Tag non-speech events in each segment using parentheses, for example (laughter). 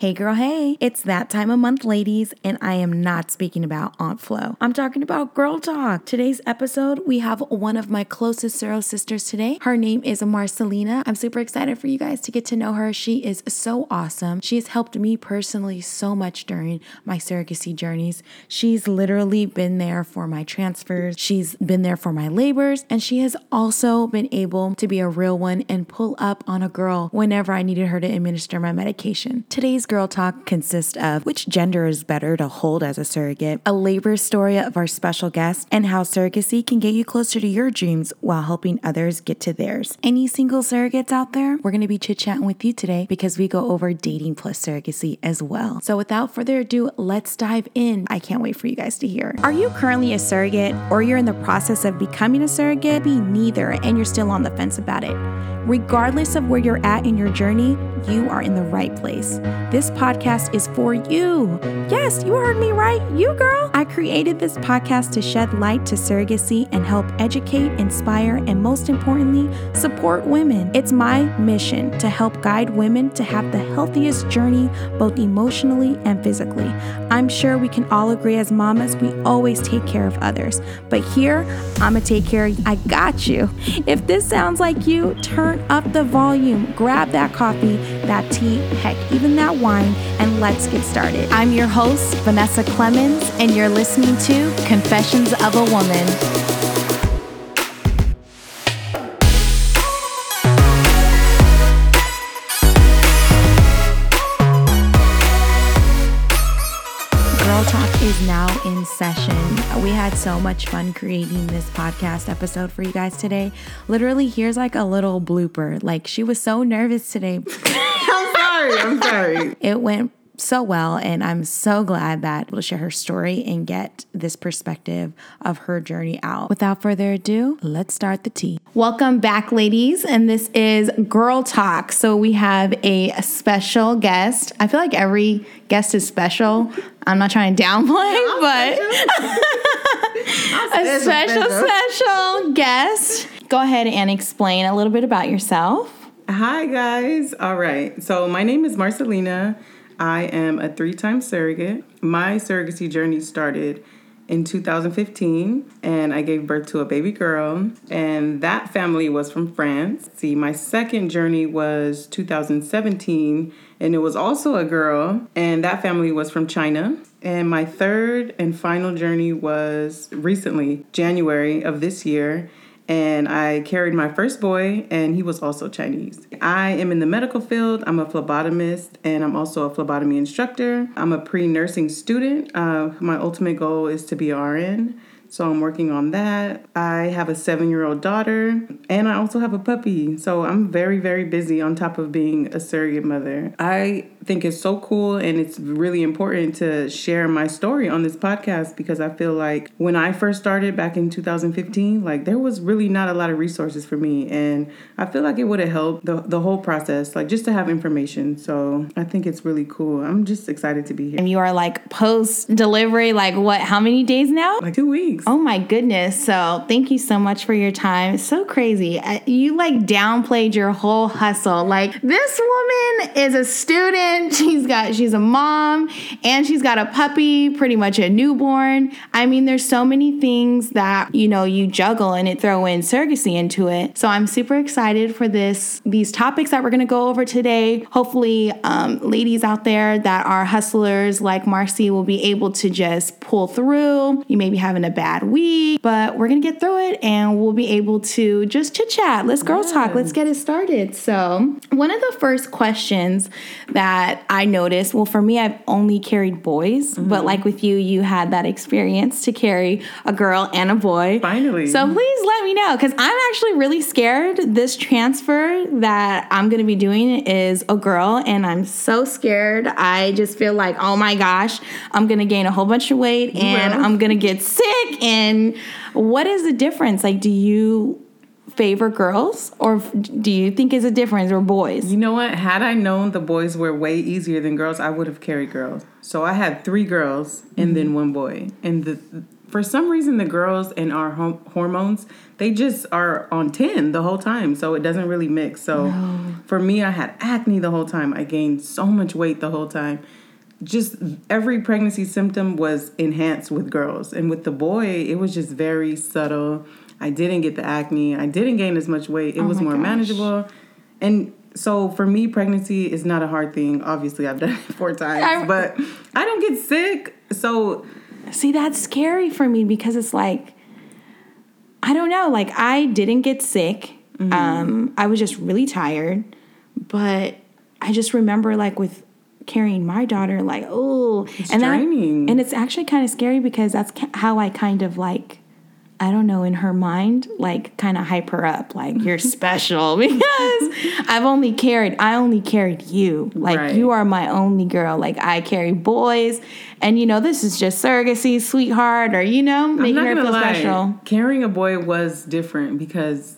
Hey girl, hey, it's that time of month, ladies, and I am not speaking about Aunt Flo. I'm talking about Girl Talk. Today's episode, we have one of my closest surro sisters today. Her name is Marcelina. I'm super excited for you guys to get to know her. She is so awesome. She has helped me personally so much during my surrogacy journeys. She's literally been there for my transfers, she's been there for my labors, and she has also been able to be a real one and pull up on a girl whenever I needed her to administer my medication. Today's Girl Talk consists of which gender is better to hold as a surrogate, a labor story of our special guest, and how surrogacy can get you closer to your dreams while helping others get to theirs. Any single surrogates out there? We're going to be chit chatting with you today because we go over dating plus surrogacy as well. So without further ado, let's dive in. I can't wait for you guys to hear. Are you currently a surrogate or you're in the process of becoming a surrogate? Be neither and you're still on the fence about it. Regardless of where you're at in your journey, you are in the right place. This podcast is for you. Yes, you heard me right. You, girl. I created this podcast to shed light to surrogacy and help educate, inspire, and most importantly, support women. It's my mission to help guide women to have the healthiest journey, both emotionally and physically. I'm sure we can all agree as mamas, we always take care of others. But here, I'm going to take care of you. I got you. If this sounds like you, turn up the volume, grab that coffee, that tea, heck, even that wine, and let's get started. I'm your host, Vanessa Clemens, and you're listening to Confessions of a Woman. Is now in session. We had so much fun creating this podcast episode for you guys today. Literally, here's like a little blooper. Like, she was so nervous today. (laughs) I'm sorry. I'm sorry. (laughs) It went so well, and I'm so glad that we'll share her story and get this perspective of her journey out. Without further ado, let's start the tea. Welcome back, ladies, and this is Girl Talk. So we have a special guest. I feel like every guest is special. I'm not trying to downplay, (laughs) but (laughs) a special, special guest. Go ahead and explain a little bit about yourself. Hi, guys. All right. So, my name is Marcelina. I am a three time surrogate. My surrogacy journey started in 2015 and I gave birth to a baby girl, and that family was from France. See, my second journey was 2017 and it was also a girl, and that family was from China. And my third and final journey was recently, January of this year, and I carried my first boy, and he was also Chinese. I am in the medical field. I'm a phlebotomist, and I'm also a phlebotomy instructor. I'm a pre nursing student. Uh, my ultimate goal is to be RN. So I'm working on that. I have a seven year old daughter and I also have a puppy. So I'm very, very busy on top of being a surrogate mother. I think it's so cool and it's really important to share my story on this podcast because I feel like when I first started back in 2015, like there was really not a lot of resources for me. And I feel like it would have helped the, the whole process, like just to have information. So I think it's really cool. I'm just excited to be here. And you are like post delivery, like what, how many days now? Like two weeks. Oh my goodness. So thank you so much for your time. It's so crazy. Uh, You like downplayed your whole hustle. Like this woman is a student. (laughs) She's got she's a mom and she's got a puppy, pretty much a newborn. I mean, there's so many things that, you know, you juggle and it throw in surrogacy into it. So I'm super excited for this these topics that we're going to go over today. Hopefully, um, ladies out there that are hustlers like Marcy will be able to just pull through. You may be having a bad week, but we're going to get through it and we'll be able to just chit chat. Let's girl talk. Let's get it started. So, one of the first questions that I noticed, well, for me, I've only carried boys, but mm-hmm. like with you, you had that experience to carry a girl and a boy. Finally. So, please let me know because I'm actually really scared. This transfer that I'm going to be doing is a girl, and I'm so scared. I just feel like, oh my gosh, I'm going to gain a whole bunch of weight and will. I'm going to get sick. And what is the difference? Like, do you favor girls? Or do you think is a difference or boys? You know what? Had I known the boys were way easier than girls, I would have carried girls. So I had three girls and then mm-hmm. one boy. And the for some reason the girls and our hom- hormones they just are on 10 the whole time. So it doesn't really mix. So for me i had acne the whole time. I gained so much weight the whole time. Just every pregnancy symptom was enhanced with girls. And with the boy it was just very subtle i didn't get the acne i didn't gain as much weight it was Oh my more gosh. manageable and so for me pregnancy is not a hard thing obviously i've done it (laughs) four times I- but i don't get sick so See, that's scary for me because it's like, I don't know. Like, I didn't get sick. Mm-hmm. Um, I was just really tired. But I just remember, like, with carrying my daughter, like, oh, and that- and it's actually kind of scary because that's how I kind of like. I don't know, in her mind, like kind of hype her up, like you're (laughs) special (laughs) because I've only carried, I only carried you. Like Right. you are my only girl. Like I carry boys, and you know this is just surrogacy, sweetheart, or you know making her feel lie. special. Carrying a boy was different because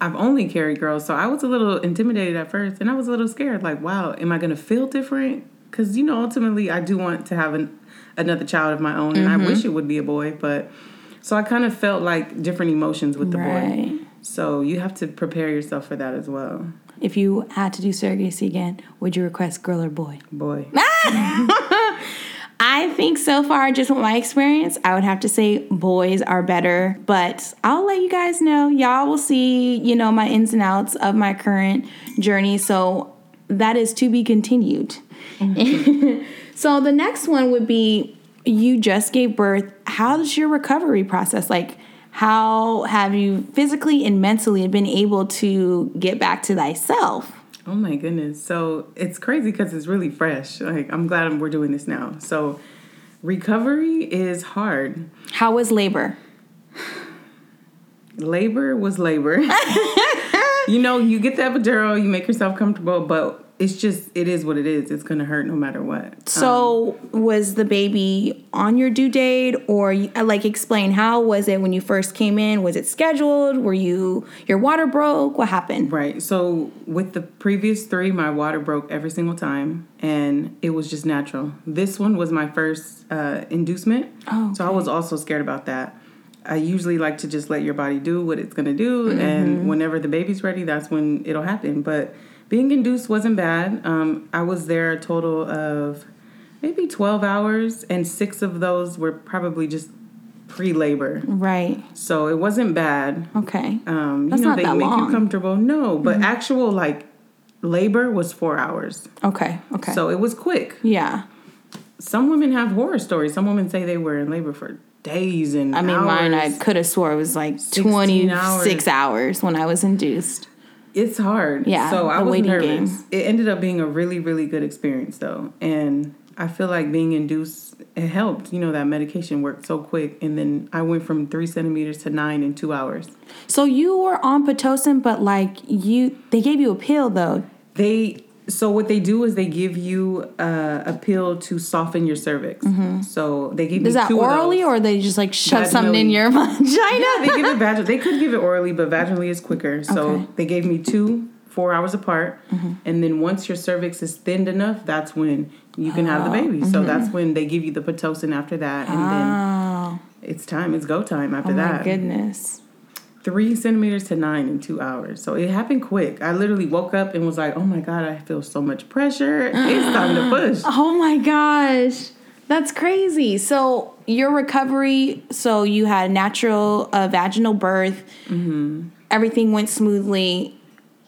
I've only carried girls, so I was a little intimidated at first, and I was a little scared. Like, wow, am I gonna feel different? Because you know, ultimately, I do want to have an, another child of my own, and I Mm-hmm. wish it would be a boy. But so I kind of felt like different emotions with the boy. So you have to prepare yourself for that as well, If you had to do surrogacy again, would you request girl or boy? boy. (laughs) I think so far, just with my experience, I would have to say boys are better. But I'll let you guys know. Y'all will see, you know, my ins and outs of my current journey. So that is to be continued. (laughs) so the next one would be you just gave birth. How's your recovery process? Like, how have you physically and mentally been able to get back to thyself? Oh my goodness. So it's crazy because it's really fresh. Like I'm glad we're doing this now. So recovery is hard. How was labor? Labor was labor. (laughs) you know, you get the epidural, you make yourself comfortable, but it's just it is what it is. It's gonna hurt no matter what. So was the baby on your due date, or uh, like explain how was it when you first came in? Was it scheduled? Were you your water broke? What happened? Right. So with the previous three, my water broke every single time, and it was just natural. This one was my first uh, inducement, Oh, so I was also scared about that. I usually like to just let your body do what it's gonna do, Mm-hmm. and whenever the baby's ready, that's when it'll happen. But being induced wasn't bad. Um, I was there a total of maybe twelve hours, and six of those were probably just pre-labor. Right. So it wasn't bad. Okay. Um, That's you know, not they that make long. Mm-hmm. you comfortable. No, but actual like labor was four hours. Okay. Okay. So it was quick. yeah. Some women have horror stories. Some women say they were in labor for days and I mean, hours. mine. I could have swore it was like 26 hours. hours when I was induced. It's hard. Yeah, So I was nervous. game. It ended up being a really, really good experience though. And I feel like being induced it helped. You know, that medication worked so quick. And then I went from three centimeters to nine in two hours. So you were on pitocin, but like you, they gave you a pill though. They so what they do is they give you uh, a pill to soften your cervix. So they give Mm-hmm. Is that orally or they just like shove something in your (laughs) vagina? Yeah, they give it vaginally. They could give it orally, but vaginally is quicker. So Okay. Mm-hmm. they gave me two, four hours apart, and then once your cervix is thinned enough, that's when you can have the baby. So that's when they give you the pitocin after that, and then Oh, it's time. It's go time after oh my that. goodness. Three centimeters to nine in two hours. So it happened quick. I literally woke up and was like, "Oh my god, I feel so much pressure. It's time to push." (gasps) Oh my gosh. That's crazy. So your recovery, so you had a natural uh, vaginal birth. Everything went smoothly.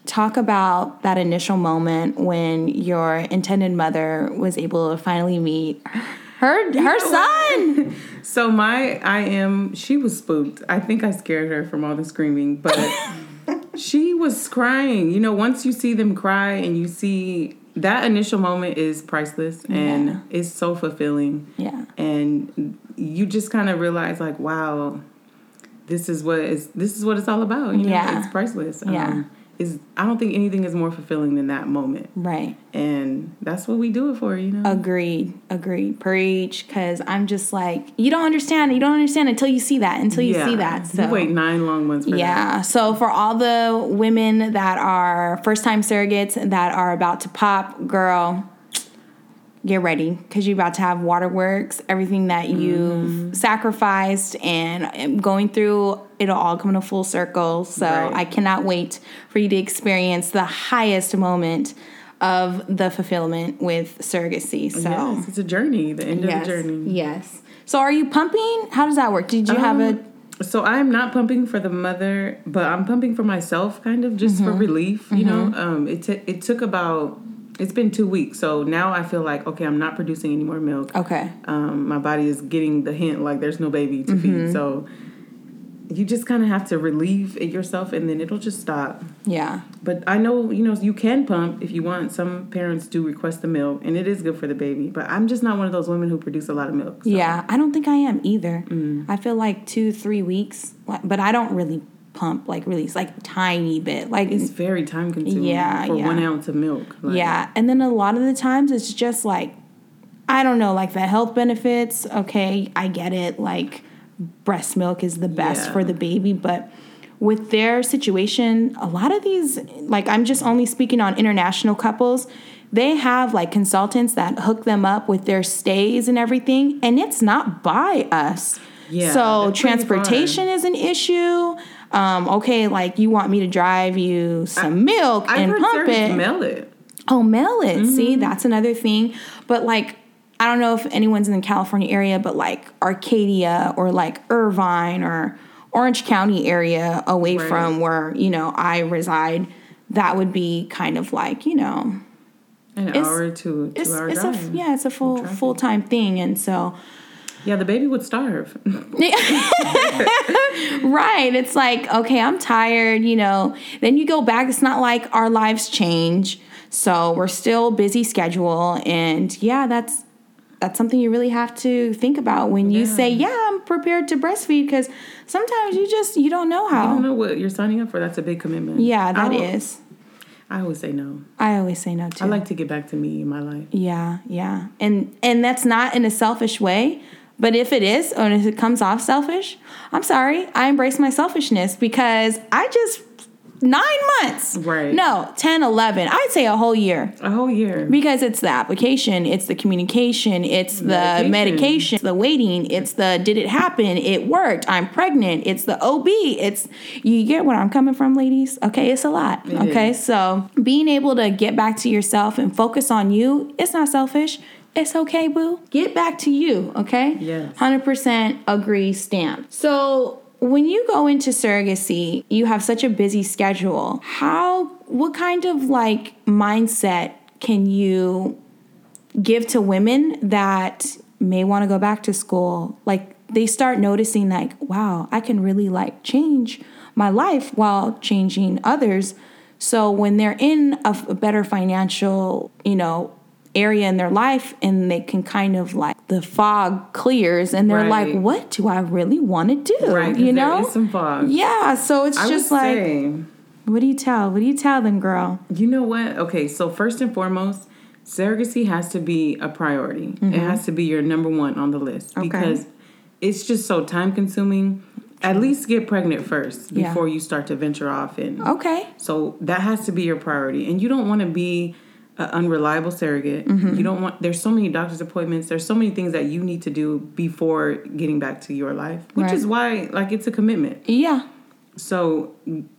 Talk about that initial moment when your intended mother was able to finally meet her her son. (laughs) So my I am she was spooked. I think I scared her from all the screaming, but (laughs) she was crying. You know, once you see them cry and you see that initial moment is priceless and Yeah. it's so fulfilling. Yeah. And you just kind of realize like, wow, this is what is this is what it's all about. You know, Yeah. it's priceless. Yeah. Um, Is I don't think anything is more fulfilling than that moment. Right. And that's what we do it for, you know. Agreed. Agreed. Preach. Because I'm just like, you don't understand. You don't understand until you see that. Until you see that. So you wait nine long months for that. Yeah. So for all the women that are first time surrogates that are about to pop, girl, get ready because you're about to have waterworks, everything that you've Mm-hmm. sacrificed and um, going through, it'll all come in a full circle. So Right. I cannot wait for you to experience the highest moment of the fulfillment with surrogacy. So Yes, it's a journey. The end yes, of the journey. yes. So are you pumping? How does that work? Did you have a Um, So I'm not pumping for the mother, but I'm pumping for myself, kind of just for Mm-hmm. relief. You know, um, it t- it took about it's been two weeks, so now I feel like okay, I'm not producing any more milk. okay? Um, my body is getting the hint like there's no baby to Mm-hmm. feed, so you just kind of have to relieve it yourself, and then it'll just stop. Yeah. But I know, you know, you can pump if you want. Some parents do request the milk, and it is good for the baby. But I'm just not one of those women who produce a lot of milk. so- Yeah, I don't think I am either. Mm. I feel like two, three weeks, but I don't really pump like really. It's like tiny bit, like It's very time consuming Yeah, for yeah. one ounce of milk. Like, yeah. And then a lot of the times it's just like, I don't know, like the health benefits. Okay, I get it. Like breast milk is the best Yeah. for the baby, but with their situation, a lot of these, like I'm just only speaking on international couples. They have like consultants that hook them up with their stays and everything, and it's not by us. Yeah, so transportation is an issue. Um, okay, like you want me to drive you some milk I've and pump it. mail it. Oh, mail it. See, Mm-hmm. that's another thing. But like, I don't know if anyone's in the California area, but like Arcadia or like Irvine or Orange County area away Right. from where, you know, I reside, that would be kind of like, you know, An It's- hour to two it's, hour it's a, drive. yeah, it's a full, full time thing. And so, Yeah, the baby would starve. (laughs) (laughs) right. It's like, okay, I'm tired, you know. Then you go back. It's not like our lives change. So we're still busy schedule. And yeah, that's that's something you really have to think about when you Yeah. say, Yeah, I'm prepared to breastfeed because sometimes you just you don't know how. I don't know what you're signing up for. That's a big commitment. Yeah, that I is. I always say no. I always say no too. I like to get back to me in my life. Yeah, yeah. And and that's not in a selfish way, but if it is or if it comes off selfish, I'm sorry. I embrace my selfishness because I just 9 months. Right. No, 10, 11. I'd say a whole year. A whole year. Because it's the application, it's the communication, it's the Medication. medication, the waiting, it's the did it happen? It worked. I'm pregnant. It's the OB. It's you get where I'm coming from, ladies. Okay, it's a lot. It okay, is. so being able to get back to yourself and focus on you, it's not selfish. It's okay, boo. Get back to you, okay? Yes. 100% agree stamp. So, when you go into surrogacy, you have such a busy schedule. How what kind of like mindset can you give to women that may want to go back to school? Like they start noticing like, wow, I can really like change my life while changing others. So when they're in a, better financial, you know, area in their life and they can kind of like the fog clears and they're like, what do I really want to do? Right, You know? some fog. Yeah, so it's I just like, say, what do you tell? What do you tell them, girl? you know what? Okay, so first and foremost, surrogacy has to be a priority. It has to be your number one on the list Mm-hmm. Okay. because it's just so time consuming. At least get pregnant first Yeah. before you start to venture off and Okay. So that has to be your priority, and you don't want to be an unreliable surrogate. Mm-hmm. You don't want. There's so many doctor's appointments. There's so many things that you need to do before getting back to your life, which Right. is why like it's a commitment. Yeah. So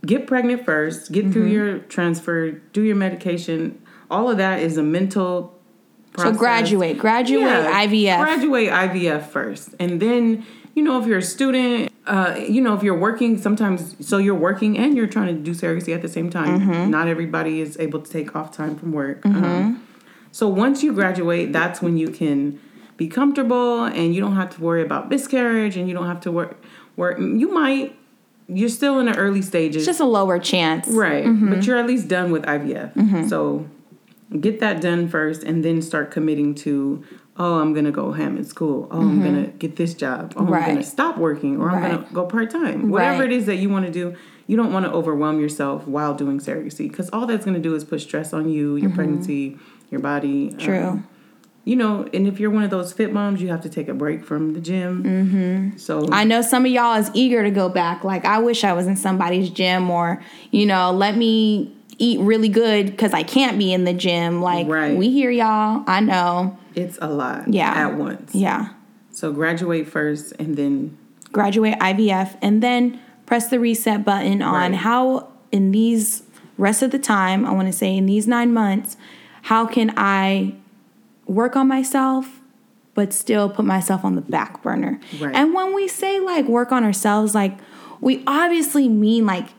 get pregnant first. Get through Mm-hmm. your transfer. Do your medication. All of that is a mental. So graduate, graduate Yeah, IVF. Graduate IVF first, and then you know if you're a student, uh, you know if you're working. Sometimes, so you're working and you're trying to do surrogacy at the same time. Mm-hmm. Not everybody is able to take off time from work. Um, so once you graduate, that's when you can be comfortable, and you don't have to worry about miscarriage, and you don't have to work. Work. You might. You're still in the early stages. It's just a lower chance. Right. Mm-hmm. But you're at least done with IVF. So get that done first and then start committing to, oh, I'm going to go ham in school. Oh, I'm going to get this job. Oh, I'm going Mm-hmm. Right. to stop working or I'm going to go part time. Whatever Right. it is that you want to do, you don't want to overwhelm yourself while doing surrogacy because all that's going to do is put stress on you, your pregnancy, your body. Mm-hmm. True. Um, you know, and if you're one of those fit moms, you have to take a break from the gym. Mm-hmm. So I know some of y'all is eager to go back. Like I wish I was in somebody's gym or, you know, let me eat really good because I can't be in the gym. Like, Right. we hear y'all. I know. It's a lot Yeah. at once. Yeah. So graduate first and then graduate IVF, and then press the reset button on Right. how, in these rest of the time, I want to say in these nine months, how can I work on myself, but still put myself on the back burner? Right. And when we say like work on ourselves, like we obviously mean like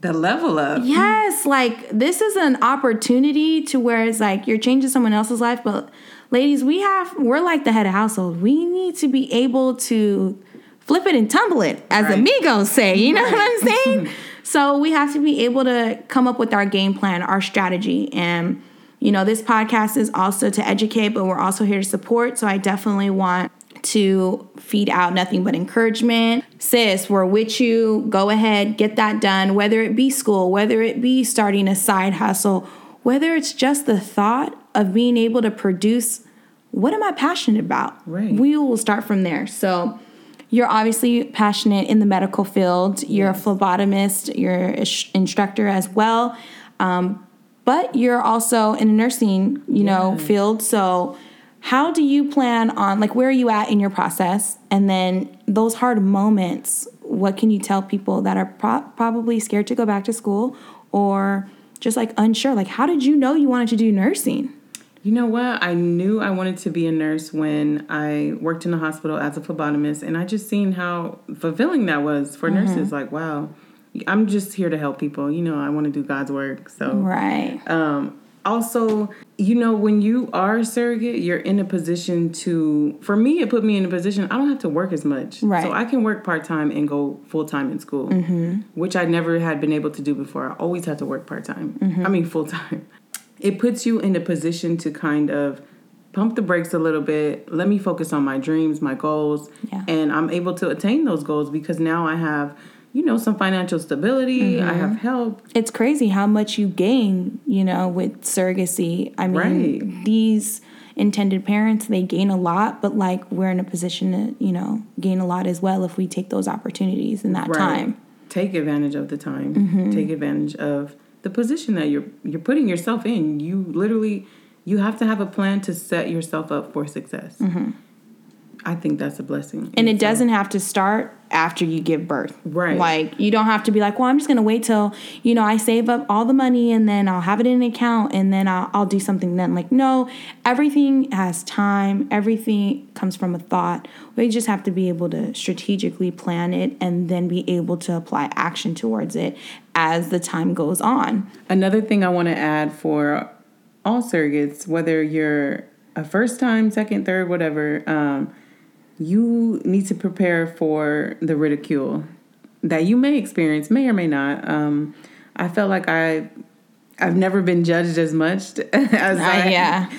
the level up. Yes, like this is an opportunity to where it's like you're changing someone else's life, but ladies, we have we're like the head of household. We need to be able to flip it and tumble it, as Right. amigos say. You know what I'm saying? (laughs) so we have to be able to come up with our game plan, our strategy, and you know this podcast is also to educate, but we're also here to support. So I definitely want to feed out nothing but encouragement. Sis, we're with you. Go ahead, get that done, whether it be school, whether it be starting a side hustle, whether it's just the thought of being able to produce what am I passionate about? Right. We will start from there. So, you're obviously passionate in the medical field. You're a phlebotomist, you're an instructor as well. Um, but you're also in a nursing, you know, field. So, how do you plan on like where are you at in your process? And then those hard moments, what can you tell people that are pro- probably scared to go back to school or just like unsure? Like, how did you know you wanted to do nursing? You know what? I knew I wanted to be a nurse when I worked in a hospital as a phlebotomist, and I just seen how fulfilling that was for Mm-hmm. nurses. Like, wow, I'm just here to help people. You know, I want to do God's work. So, Right. um, also, you know, when you are a surrogate, you're in a position to. For me, it put me in a position I don't have to work as much, Right. So I can work part time and go full time in school, mm-hmm. which I never had been able to do before. I always had to work part time. Mm-hmm. I mean, full time. It puts you in a position to kind of pump the brakes a little bit. Let me focus on my dreams, my goals, Yeah. and I'm able to attain those goals because now I have, you know, some financial stability. Mm-hmm. I have help. it's crazy how much you gain, you know, with surrogacy. I mean, Right. these intended parents, they gain a lot, but like we're in a position to, you know, gain a lot as well if we take those opportunities in that Right. time. Take advantage of the time. Mm-hmm. Take advantage of the position that you're you're putting yourself in. You literally you have to have a plan to set yourself up for success. I think that's a blessing. And it doesn't have to start after you give birth. Right. Like you don't have to be like, well, I'm just gonna wait till, you know, I save up all the money and then I'll have it in an account and then I'll, I'll do something then. Like, no, everything has time, everything comes from a thought. We just have to be able to strategically plan it and then be able to apply action towards it as the time goes on. Another thing I want to add for all surrogates, whether you're a first time, second, third, whatever, um, you need to prepare for the ridicule that you may experience, may or may not. Um, I felt like I, I've never been judged as much (laughs) as I, Uh, yeah.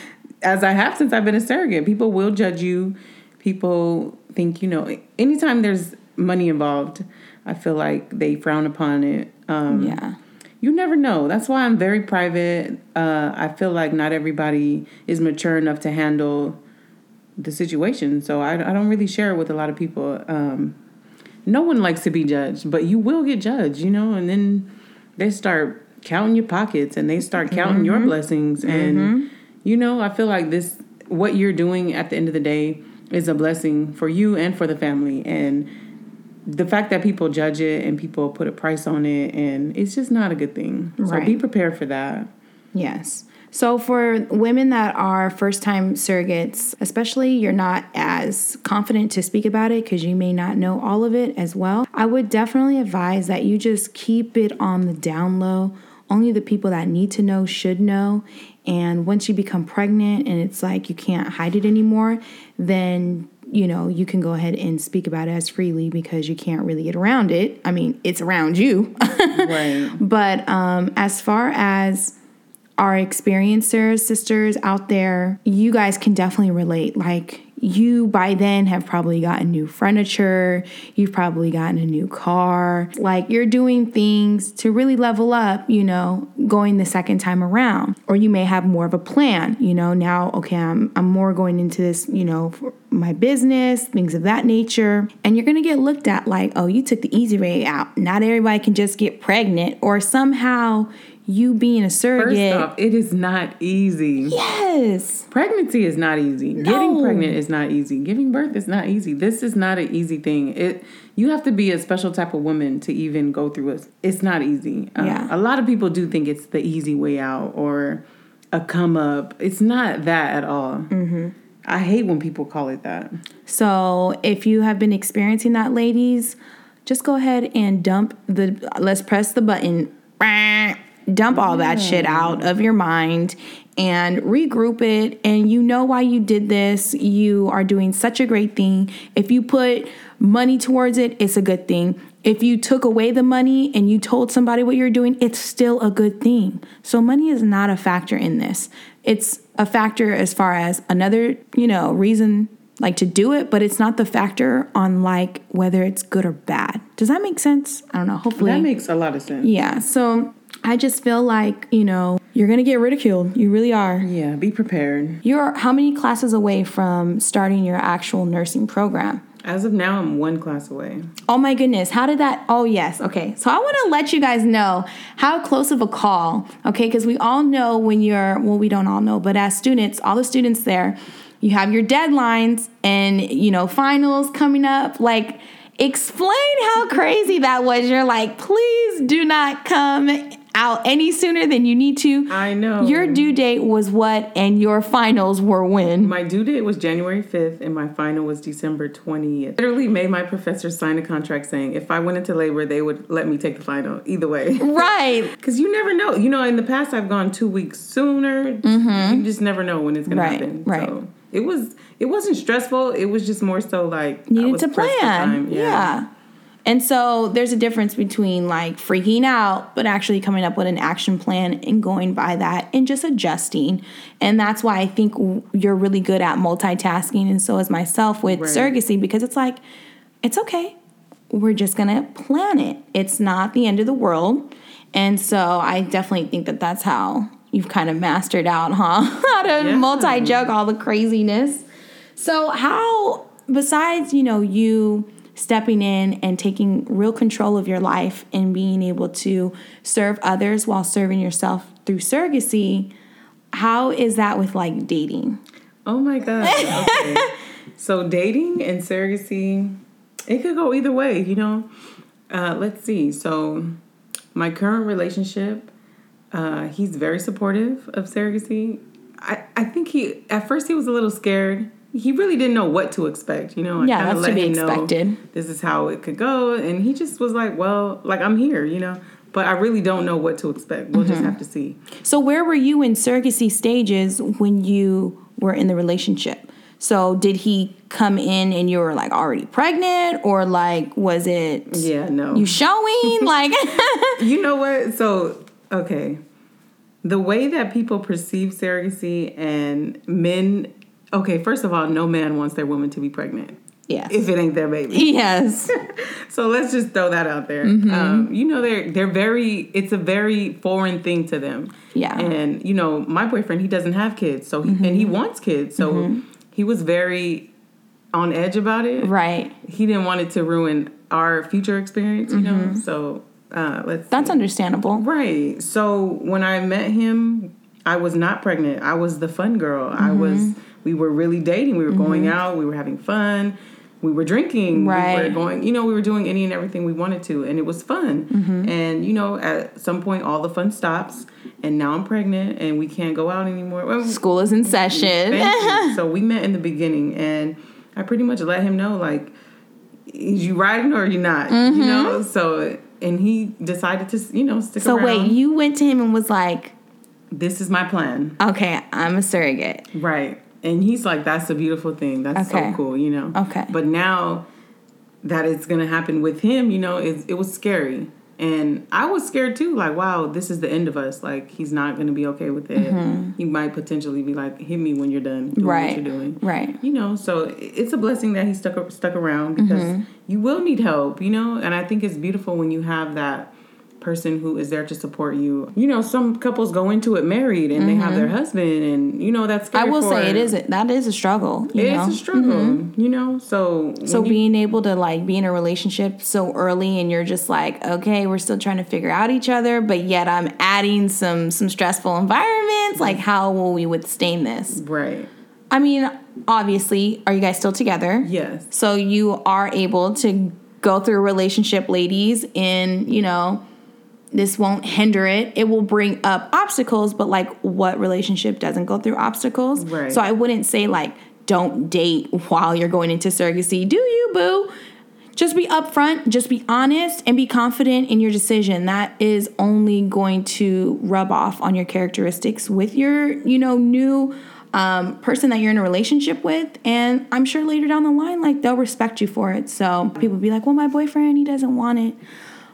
as I have since I've been a surrogate. People will judge you. People think you know. Anytime there's money involved, I feel like they frown upon it. Um, Yeah. you never know. That's why I'm very private. Uh, I feel like not everybody is mature enough to handle the situation, so I, I don't really share it with a lot of people. Um, no one likes to be judged, but you will get judged, you know. And then they start counting your pockets, and they start counting your blessings, and you know, I feel like this what you're doing at the end of the day is a blessing for you and for the family, and the fact that people judge it and people put a price on it and it's just not a good thing. So Right. be prepared for that. Yes. So for women that are first time surrogates, especially you're not as confident to speak about it because you may not know all of it as well, I would definitely advise that you just keep it on the down low. Only the people that need to know should know. And once you become pregnant and it's like you can't hide it anymore, then you know, you can go ahead and speak about it as freely because you can't really get around it. I mean, it's around you. (laughs) Right. But um, as far as our experiencers, sisters out there, you guys can definitely relate. Like, you by then have probably gotten new furniture, you've probably gotten a new car. Like, you're doing things to really level up, you know, going the second time around. Or you may have more of a plan, you know, now, okay, I'm, I'm more going into this, you know, my business, things of that nature. And you're gonna get looked at like, oh, you took the easy way out. Not everybody can just get pregnant, or somehow you being a surrogate. First off, it is not easy. yes. Pregnancy is not easy. No. Getting pregnant is not easy. Giving birth is not easy. This is not an easy thing. It you have to be a special type of woman to even go through it. It's not easy. Uh, Yeah. A lot of people do think it's the easy way out or a come up. It's not that at all. Mm-hmm. I hate when people call it that. So if you have been experiencing that, ladies, just go ahead and dump the. Let's press the button. Dump all that shit out of your mind and regroup it. And you know why you did this. You are doing such a great thing. If you put money towards it, it's a good thing. If you took away the money and you told somebody what you're doing, it's still a good thing. So money is not a factor in this. It's a factor as far as another, you know, reason like to do it, but it's not the factor on like whether it's good or bad. Does that make sense? I don't know. Hopefully. That makes a lot of sense. yeah. So I just feel like, you know, you're going to get ridiculed. You really are. Yeah, be prepared. You're how many classes away from starting your actual nursing program? As of now, I'm one class away. Oh my goodness, how did that? Oh, yes. Okay. So I want to let you guys know how close of a call, okay? Because we all know when you're, well, we don't all know, but as students, all the students there, you have your deadlines and, you know, finals coming up. Like, explain how crazy that was. You're like, please do not come out any sooner than you need to. I know. Your due date was what, and your finals were when? My due date was January 5th and my final was December 20th. Literally made my professor sign a contract saying if I went into labor, they would let me take the final either way. (laughs) Right. Because you never know. You know, in the past, I've gone two weeks sooner. You just never know when it's going Mm-hmm. Right, to happen. right. So it was. It wasn't stressful. It was just more so like needed was to plan. time. Yeah. And so there's a difference between like freaking out, but actually coming up with an action plan and going by that and just adjusting. And that's why I think you're really good at multitasking. And so is myself with Right. surrogacy because it's like, it's okay. We're just going to plan it. It's not the end of the world. And so I definitely think that that's how you've kind of mastered out, huh? (laughs) how to Yeah. multi jug all the craziness. So how besides, you know, you stepping in and taking real control of your life and being able to serve others while serving yourself through surrogacy, how is that with like dating? Oh my god. (laughs) Okay. so dating and surrogacy, it could go either way, you know. Uh, let's see. So my current relationship, uh, he's very supportive of surrogacy. I, I think he at first he was a little scared. He really didn't know what to expect, you know. I Yeah, that's to be expected. This is how it could go, and he just was like, "Well, like I'm here, you know." But I really don't know what to expect. We'll Mm-hmm. just have to see. So where were you in surrogacy stages when you were in the relationship? So did he come in and you were like already pregnant or like was it Yeah, no. you showing (laughs) like (laughs) You know what? So, okay. The way that people perceive surrogacy and men, okay, first of all, no man wants their woman to be pregnant yes. if it ain't their baby. yes. (laughs) So let's just throw that out there. Mm-hmm. Um, you know, they're they're very. It's a very foreign thing to them. Yeah. And you know, my boyfriend, he doesn't have kids, so he, and he Mm-hmm. wants kids, so he was very on edge about it. Right. He didn't want it to ruin our future experience. You know, so uh, let's. Mm-hmm. That's see. understandable. Right. So when I met him, I was not pregnant. I was the fun girl. I Mm-hmm. was. We were really dating. We were going out. We were having fun. We were drinking. Right. We were going. You know, we were doing any and everything we wanted to, and it was fun. Mm-hmm. And you know, at some point, all the fun stops. And now I'm pregnant, and we can't go out anymore. Well, School is in session. (laughs) So we met in the beginning, and I pretty much let him know like, is you riding or are you not? You know. So and he decided to you know stick Mm-hmm. So around. wait, you went to him and was like, this is my plan, "Okay, I'm a surrogate." right? And he's like, that's a beautiful thing. That's Okay. so cool, you know. Okay. But now that it's gonna happen with him, you know, it, it was scary. And I was scared too, like, wow, this is the end of us. Like, he's not gonna be okay with it. He might potentially be like, hit me when you're done doing Mm-hmm. Right. what you're doing. Right. you know so it's a blessing that he stuck stuck around because Mm-hmm. you will need help you know and i think it's beautiful when you have that person who is there to support you. You know, some couples go into it married and mm-hmm. they have their mm-hmm. husband, and you know that's. I will say it isn't. That is a struggle. You it know? is a struggle. Mm-hmm. You know, so so being able to like be in a relationship so early, and you're just like, okay, we're still trying to figure out each other, but yet I'm adding some some stressful environments. Like, how will we withstand this? Right. I mean, obviously, are you guys still together? Yes. So you are able to go through a relationship, ladies, in you know this won't hinder it. It will bring up obstacles, but like what relationship doesn't go through obstacles? Right. So I wouldn't say like don't date while you're going into surrogacy. Do you, boo? Just be upfront, just be honest, and be confident in your decision. That is only going to rub off on your characteristics with your, you know, new um, person that you're in a relationship with. And I'm sure later down the line, like they'll respect you for it. So people be like, well, my boyfriend, he doesn't want it.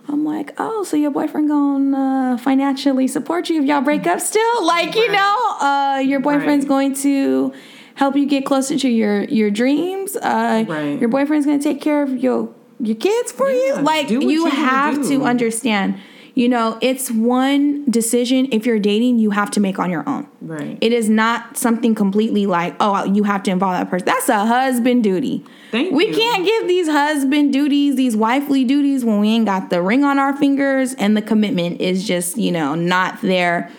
I'm like, oh, so your boyfriend gonna uh, financially support you if y'all break up still? Like, you know, uh, your boyfriend's right. going to help you get closer to your your dreams. Uh, right. Your boyfriend's gonna take care of your your kids for yeah, you. Like, you, you have to understand you know, it's one decision if you're dating, you have to make on your own. Right. It is not something completely like, oh, you have to involve that person. That's a husband duty. Thank you. we you. can't give these husband duties, these wifely duties when we ain't got the ring on our fingers and the commitment is just, you know, not there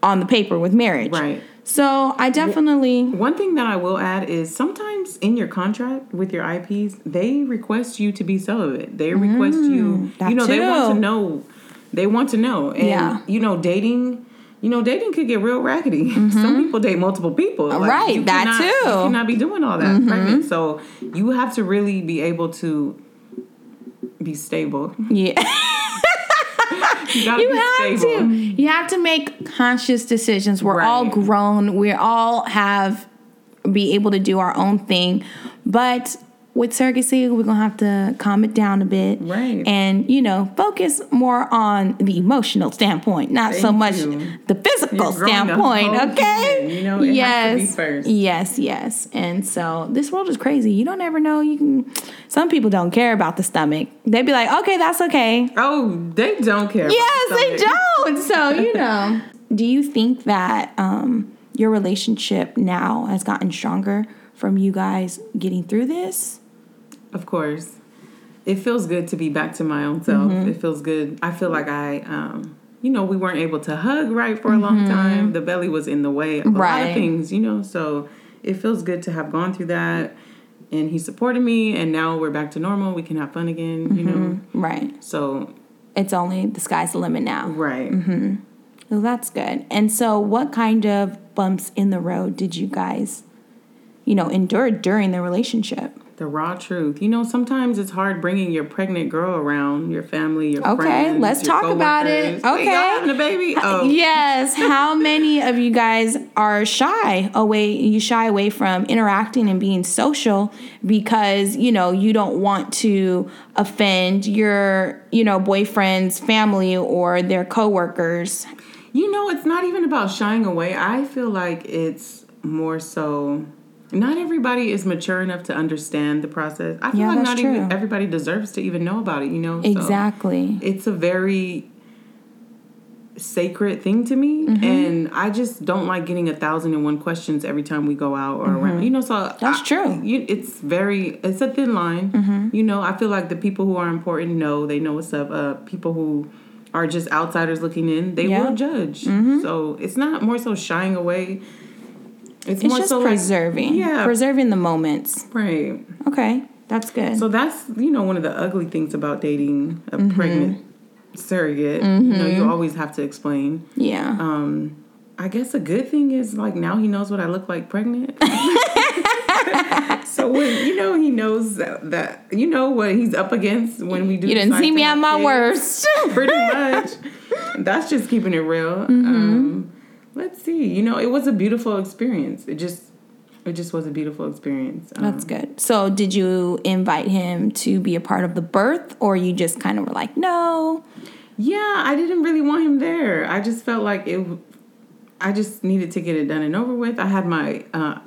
on the paper with marriage. Right. So I definitely. One thing that I will add is sometimes in your contract with your IPs, they request you to be celibate. They request mm, you, you know, too. they want to know they want to know. And yeah. you know, dating you know, dating could get real raggedy. (laughs) Mm-hmm. Some people date multiple people. Like, right, that cannot, too. You cannot be doing all that mm-hmm. pregnant. So you have to really be able to be stable. Yeah. (laughs) you, (laughs) you have stable. to. You have to make conscious decisions. We're right. all grown. We all have be able to do our own thing. But with surrogacy, we're gonna have to calm it down a bit, right? And you know, focus more on the emotional standpoint, not Thank so much you. the physical standpoint. Okay, you know, yes, yes, yes. And so this world is crazy. You don't ever know. You can. Some people don't care about the stomach. They'd be like, okay, that's okay. Oh, they don't care. Yes, the they don't. So (laughs) you know, do you think that um, your relationship now has gotten stronger? From you guys getting through this? Of course. It feels good to be back to my own self. Mm-hmm. It feels good. I feel like I, um, you know, we weren't able to hug right for a long mm-hmm. time. The belly was in the way of right. a lot of things, you know. So it feels good to have gone through that. And he supported me, and now we're back to normal. We can have fun again, mm-hmm. you know. Right. So it's only the sky's the limit now. Right. Mm-hmm. Well, that's good. And so, what kind of bumps in the road did you guys, you know, endure during the relationship? The raw truth. You know, sometimes it's hard bringing your pregnant girl around your family, your okay, friends. Okay, let's talk about it. Okay, having a baby. Oh, yes. (laughs) How many of you guys are shy away? You shy away from interacting and being social because you know you don't want to offend your you know boyfriend's family or their coworkers. You know, it's not even about shying away. I feel like it's more so not everybody is mature enough to understand the process. I feel yeah, like not true. even everybody deserves to even know about it, you know? Exactly. So it's a very sacred thing to me mm-hmm. and I just don't like getting a thousand and one questions every time we go out or mm-hmm. around. You know, so That's I, true. You, it's very it's a thin line. Mm-hmm. You know, I feel like the people who are important know, they know what's up. Uh people who are just outsiders looking in, they yeah. will judge. Mm-hmm. So it's not more so shying away it's, it's just so preserving. Like, yeah. Preserving the moments. Right. Okay. That's good. So that's, you know, one of the ugly things about dating a mm-hmm. pregnant surrogate. Mm-hmm. You know, you always have to explain. Yeah. Um, I guess a good thing is like now he knows what I look like pregnant. (laughs) (laughs) so when you know he knows that, that, you know what he's up against when we do. You didn't see me at my worst. Pretty (laughs) much. That's just keeping it real. Mm-hmm. Um, let's see. You know, it was a beautiful experience. It just it just was a beautiful experience. Um, That's good. So, did you invite him to be a part of the birth, or you just kind of were like, no? Yeah, I didn't really want him there. I just felt like it. I just needed to get it done and over with. I had my uh,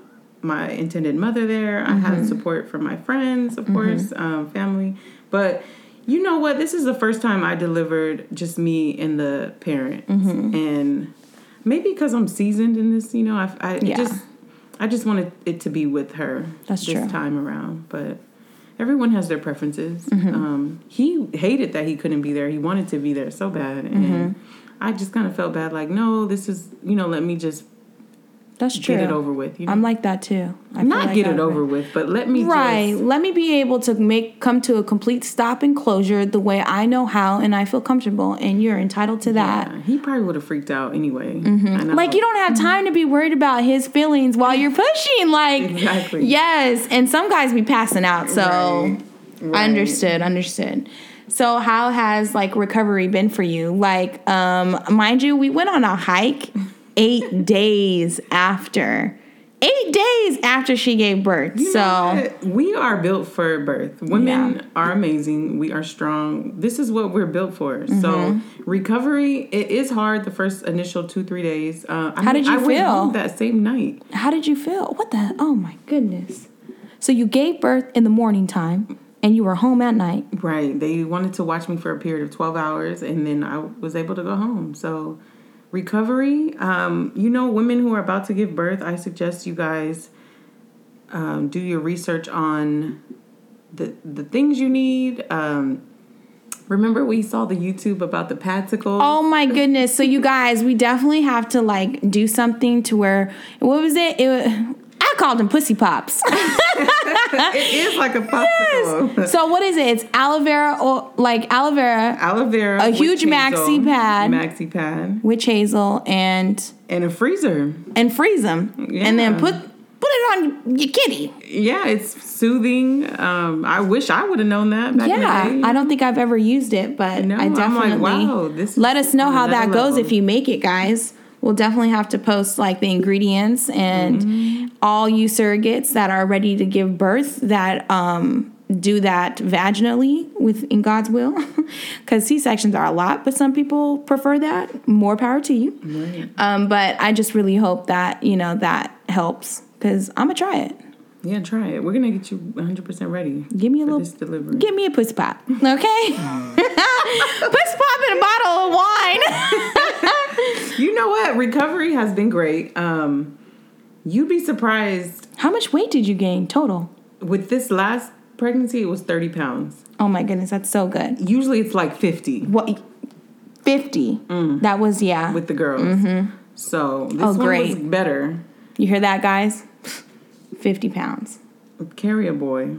my intended mother there. Mm-hmm. I had mm-hmm. support from my friends, of mm-hmm. course, um, family, but You know what? This is the first time I delivered just me and the parent, Mm-hmm. and maybe because I'm seasoned in this, you know, I, I Yeah. just I just wanted it to be with her That's this true. time around. But everyone has their preferences. Mm-hmm. Um, he hated that he couldn't be there. He wanted to be there so bad, and Mm-hmm. I just kind of felt bad. Like, no, this is you know, let me just That's true. get it over with. You know? I'm like that too. I not like get it over with, but let me Right. just Let me be able to make come to a complete stop and closure the way I know how and I feel comfortable and you're entitled to that. Yeah, he probably would have freaked out anyway. Mm-hmm. Like you don't have time to be worried about his feelings while you're pushing. Like Exactly. yes, and some guys be passing out. So Right. I Right. understood, understood. So how has like recovery been for you? Like, um, mind you, we went on a hike eight days after. Eight days after she gave birth. You so we are built for birth. Women Yeah. are amazing. We are strong. This is what we're built for. Mm-hmm. So recovery, it is hard the first initial two three days. Uh, I How did you I feel? home that same night. How did you feel? What the? Oh my goodness. So you gave birth in the morning time and you were home at night. Right. They wanted to watch me for a period of 12 hours and then I was able to go home. So, recovery, um, you know, women who are about to give birth, I suggest you guys um, do your research on the, the things you need. Um, remember, we saw the YouTube about the padsicle? Oh my goodness. So you guys, we definitely have to like do something to where what was it? It called them pussy pops. (laughs) it is like a popsicle. so what is it? It's aloe vera or like aloe vera, Aloe vera, A huge maxi hazel, pad. maxi pad, witch hazel, and and a freezer. and freeze them, and then put put it on your kitty. Yeah, it's soothing. Um, I wish I would have known that back Yeah, in the day. I don't think I've ever used it, but No, I I'm like, definitely wow, this let us know how that goes level. if you make it, guys. We'll definitely have to post like the ingredients and Mm-hmm. All you surrogates that are ready to give birth that um, do that vaginally with in God's will, (laughs) because C sections are a lot, but some people prefer that. More power to you. Um, but I just really hope that you know that helps because I'm gonna try it. Yeah, try it. We're gonna get you 100 percent ready. Give me a little delivery. Give me a pussy pop, okay? (laughs) (laughs) pussy pop and a bottle of wine. you know what? Recovery has been great. Um, you'd be surprised How much weight did you gain total? with this last pregnancy. It was 30 pounds. Oh my goodness, that's so good. Usually it's like 50 What? Fifty. That was yeah. with the girls. So this Oh, one great. was better. you hear that, guys? Fifty pounds. Carry a boy.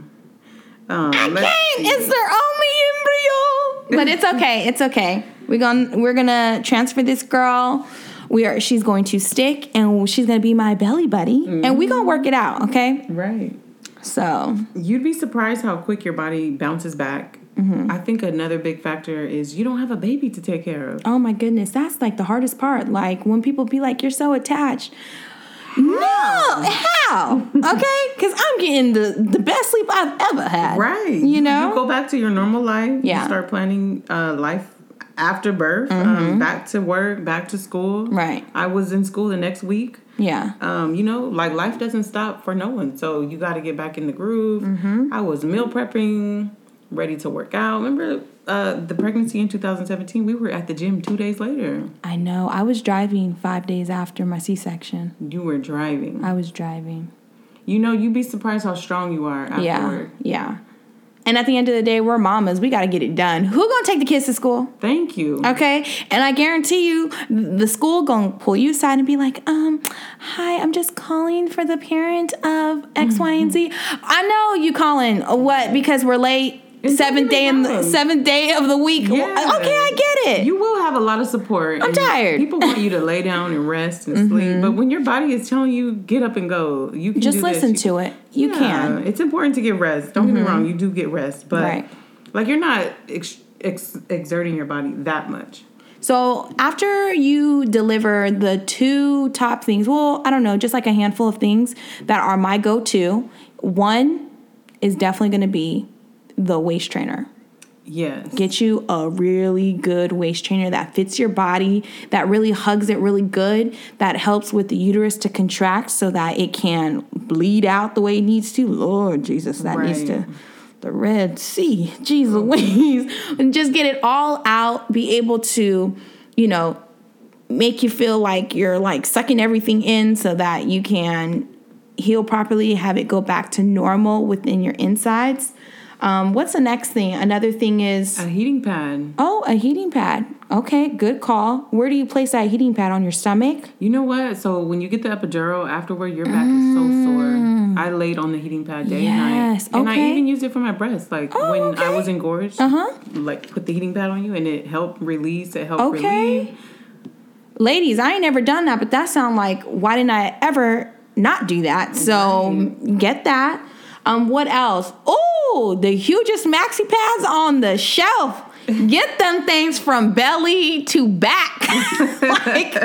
Um, let's see. It's their only embryo. But it's okay. It's okay. We're gonna we're gonna transfer this girl. We are. She's going to stick, and she's gonna be my belly buddy, and we gonna work it out. Okay. right. So You'd be surprised how quick your body bounces back. Mm-hmm. I think another big factor is you don't have a baby to take care of. Oh my goodness, that's like the hardest part. Like when people be like, "You're so attached." No, how? Okay, (laughs) because I'm getting the the best sleep I've ever had. Right. You know. You go back to your normal life. Yeah. You start planning uh, life after birth, um, back to work, back to school. Mm-hmm. Right. I was in school the next week. Yeah. Um, you know, like life doesn't stop for no one. So you got to get back in the groove. Mm-hmm. I was meal prepping, ready to work out. Remember uh, the pregnancy in 2017? We were at the gym two days later. I know. I was driving five days after my C-section. You were driving. I was driving. You know, you'd be surprised how strong you are Yeah. afterward. Yeah. And at the end of the day, we're mamas. We got to get it done. Who gonna take the kids to school? Thank you. Okay, and I guarantee you, the school gonna pull you aside and be like, um, hi, I'm just calling for the parent of X, Y, and Z. I know you calling what because we're late. Seventh day in the seventh day of the week. Yeah. Okay, I get it. You will have a lot of support. I'm tired. People want you to lay down and rest and mm-hmm. sleep, but when your body is telling you get up and go, you can just do this. listen You- to it. You Yeah, can. It's important to get rest. Don't get me mm-hmm. wrong. You do get rest, but Right. like you're not ex- ex- exerting your body that much. So after you deliver the two top things, well, I don't know, just like a handful of things that are my go-to. One is definitely going to be the waist trainer. Yes. Get you a really good waist trainer that fits your body, that really hugs it really good, that helps with the uterus to contract so that it can bleed out the way it needs to. Lord Jesus, that needs to the Red Sea. Jeez (laughs) Louise. and just get it all out, be able to, you know, make you feel like you're like sucking everything in so that you can heal properly, have it go back to normal within your insides. Um, what's the next thing? Another thing is a heating pad. Oh, a heating pad. Okay, good call. Where do you place that heating pad on your stomach? You know what? So when you get the epidural, afterward your back mm. is so sore. I laid on the heating pad day yes. and night, and okay. I even used it for my breast. Like oh, when okay. I was engorged, uh huh. Like put the heating pad on you, and it helped release. It helped okay. relieve. Ladies, I ain't never done that, but that sound like why didn't I ever not do that? So right. get that. Um, what else? Oh, the hugest maxi pads on the shelf. Get them things from belly to back. (laughs) like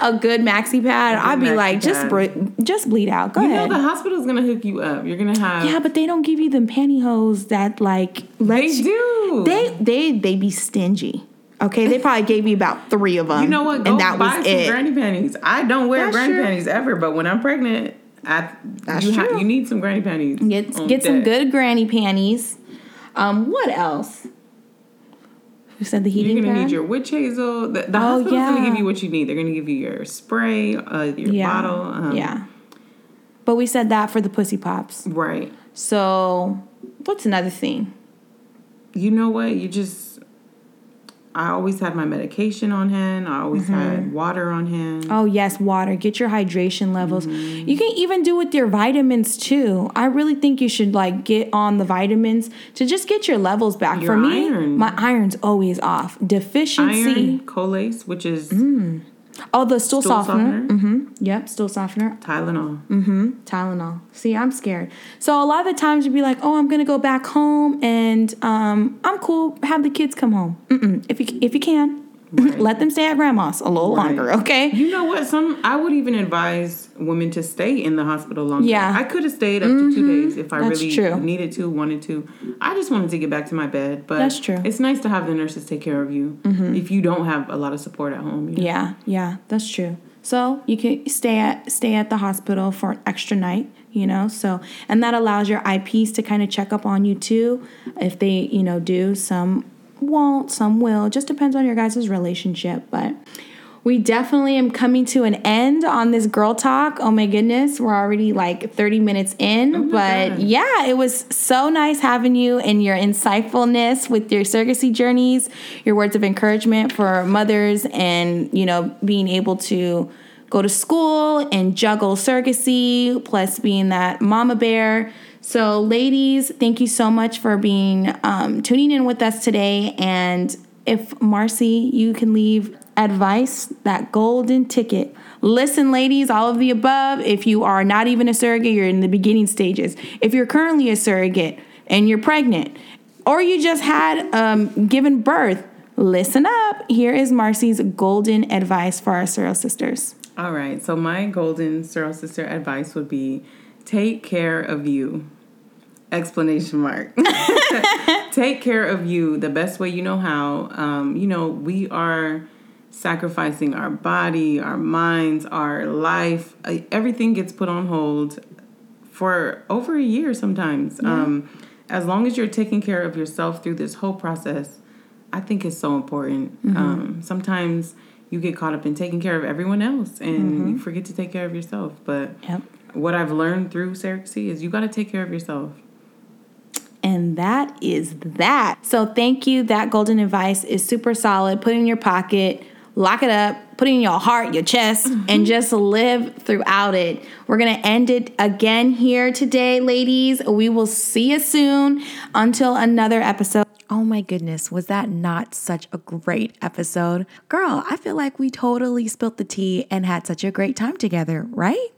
a good maxi pad. I'd be like, just bre- just bleed out. Go you ahead. know the hospital's gonna hook you up. You're gonna have Yeah, but they don't give you them pantyhose that like They do. They they they be stingy. Okay, they probably gave me about three of them. You know what? Go and that buy was some it. granny panties. I don't wear That's granny true. panties ever, but when I'm pregnant, I, That's you, true. Ha- you need some granny panties. Get get some good granny panties. Um, what else? Who said the heating? You're gonna pad? need your witch hazel. The, the oh, hospital's yeah. gonna give you what you need. They're gonna give you your spray, uh, your yeah. bottle. Um, yeah. But we said that for the pussy pops. Right. So, what's another thing? You know what? You just I always had my medication on hand. I always mm-hmm. had water on hand. Oh, yes, water. Get your hydration levels. Mm-hmm. You can even do with your vitamins too. I really think you should like get on the vitamins to just get your levels back. Your For me, iron. my iron's always off. Deficiency. Iron, Colace, which is mm. Oh, the stool, stool softener. softener. Mm-hmm. Yep, stool softener. Tylenol. Mm-hmm. Tylenol. See, I'm scared. So a lot of the times you'd be like, "Oh, I'm gonna go back home, and um, I'm cool. Have the kids come home. Mm-mm. If you if you can, (laughs) Right. Let them stay at grandma's a little right. longer, okay? You know what? Some I would even advise women to stay in the hospital longer. Yeah, I could have stayed up mm-hmm. to two mm-hmm. days if I That's really true. needed to, wanted to. I just wanted to get back to my bed, but That's true. It's nice to have the nurses take care of you mm-hmm. if you don't have a lot of support at home. You know? Yeah, yeah, that's true. So you can stay at stay at the hospital for an extra night you know so and that allows your ips to kind of check up on you too if they you know do some won't, some will. Just depends on your guys' relationship. But we definitely am coming to an end on this girl talk. Oh my goodness, we're already like 30 minutes in. Oh but God. yeah, it was so nice having you and your insightfulness with your surrogacy journeys, your words of encouragement for mothers, and you know, being able to go to school and juggle surrogacy, plus being that mama bear. So, ladies, thank you so much for being um, tuning in with us today. And if Marcy, you can leave advice, that golden ticket. Listen, ladies, all of the above. If you are not even a surrogate, you're in the beginning stages. If you're currently a surrogate and you're pregnant, or you just had um, given birth, listen up. Here is Marcy's golden advice for our Surro sisters. All right. So, my golden Surro sister advice would be take care of you explanation mark (laughs) take care of you the best way you know how um, you know we are sacrificing our body our minds our life uh, everything gets put on hold for over a year sometimes yeah. um, as long as you're taking care of yourself through this whole process i think it's so important mm-hmm. um, sometimes you get caught up in taking care of everyone else and mm-hmm. you forget to take care of yourself but yep. what i've learned through surrogacy is you got to take care of yourself and that is that. So thank you. That golden advice is super solid. Put it in your pocket, lock it up, put it in your heart, your chest, mm-hmm. and just live throughout it. We're going to end it again here today, ladies. We will see you soon until another episode. Oh my goodness, was that not such a great episode? Girl, I feel like we totally spilt the tea and had such a great time together, right?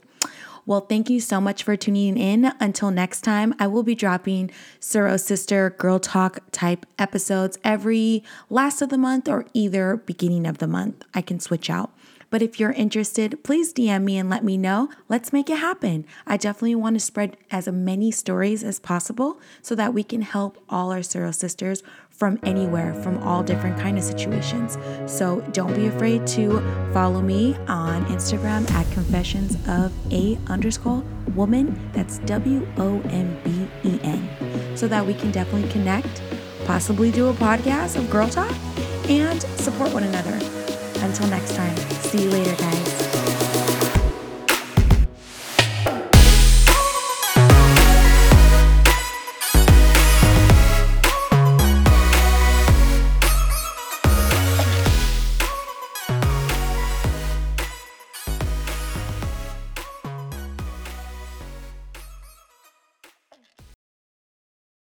Well, thank you so much for tuning in. Until next time, I will be dropping Surro Sister Girl Talk type episodes every last of the month or either beginning of the month. I can switch out. But if you're interested, please DM me and let me know. Let's make it happen. I definitely want to spread as many stories as possible so that we can help all our Surro sisters from anywhere, from all different kind of situations. So don't be afraid to follow me on Instagram at confessions of a underscore woman. That's W O M B E N. so that we can definitely connect, possibly do a podcast of Girl Talk, and support one another. Until next time, see you later, guys.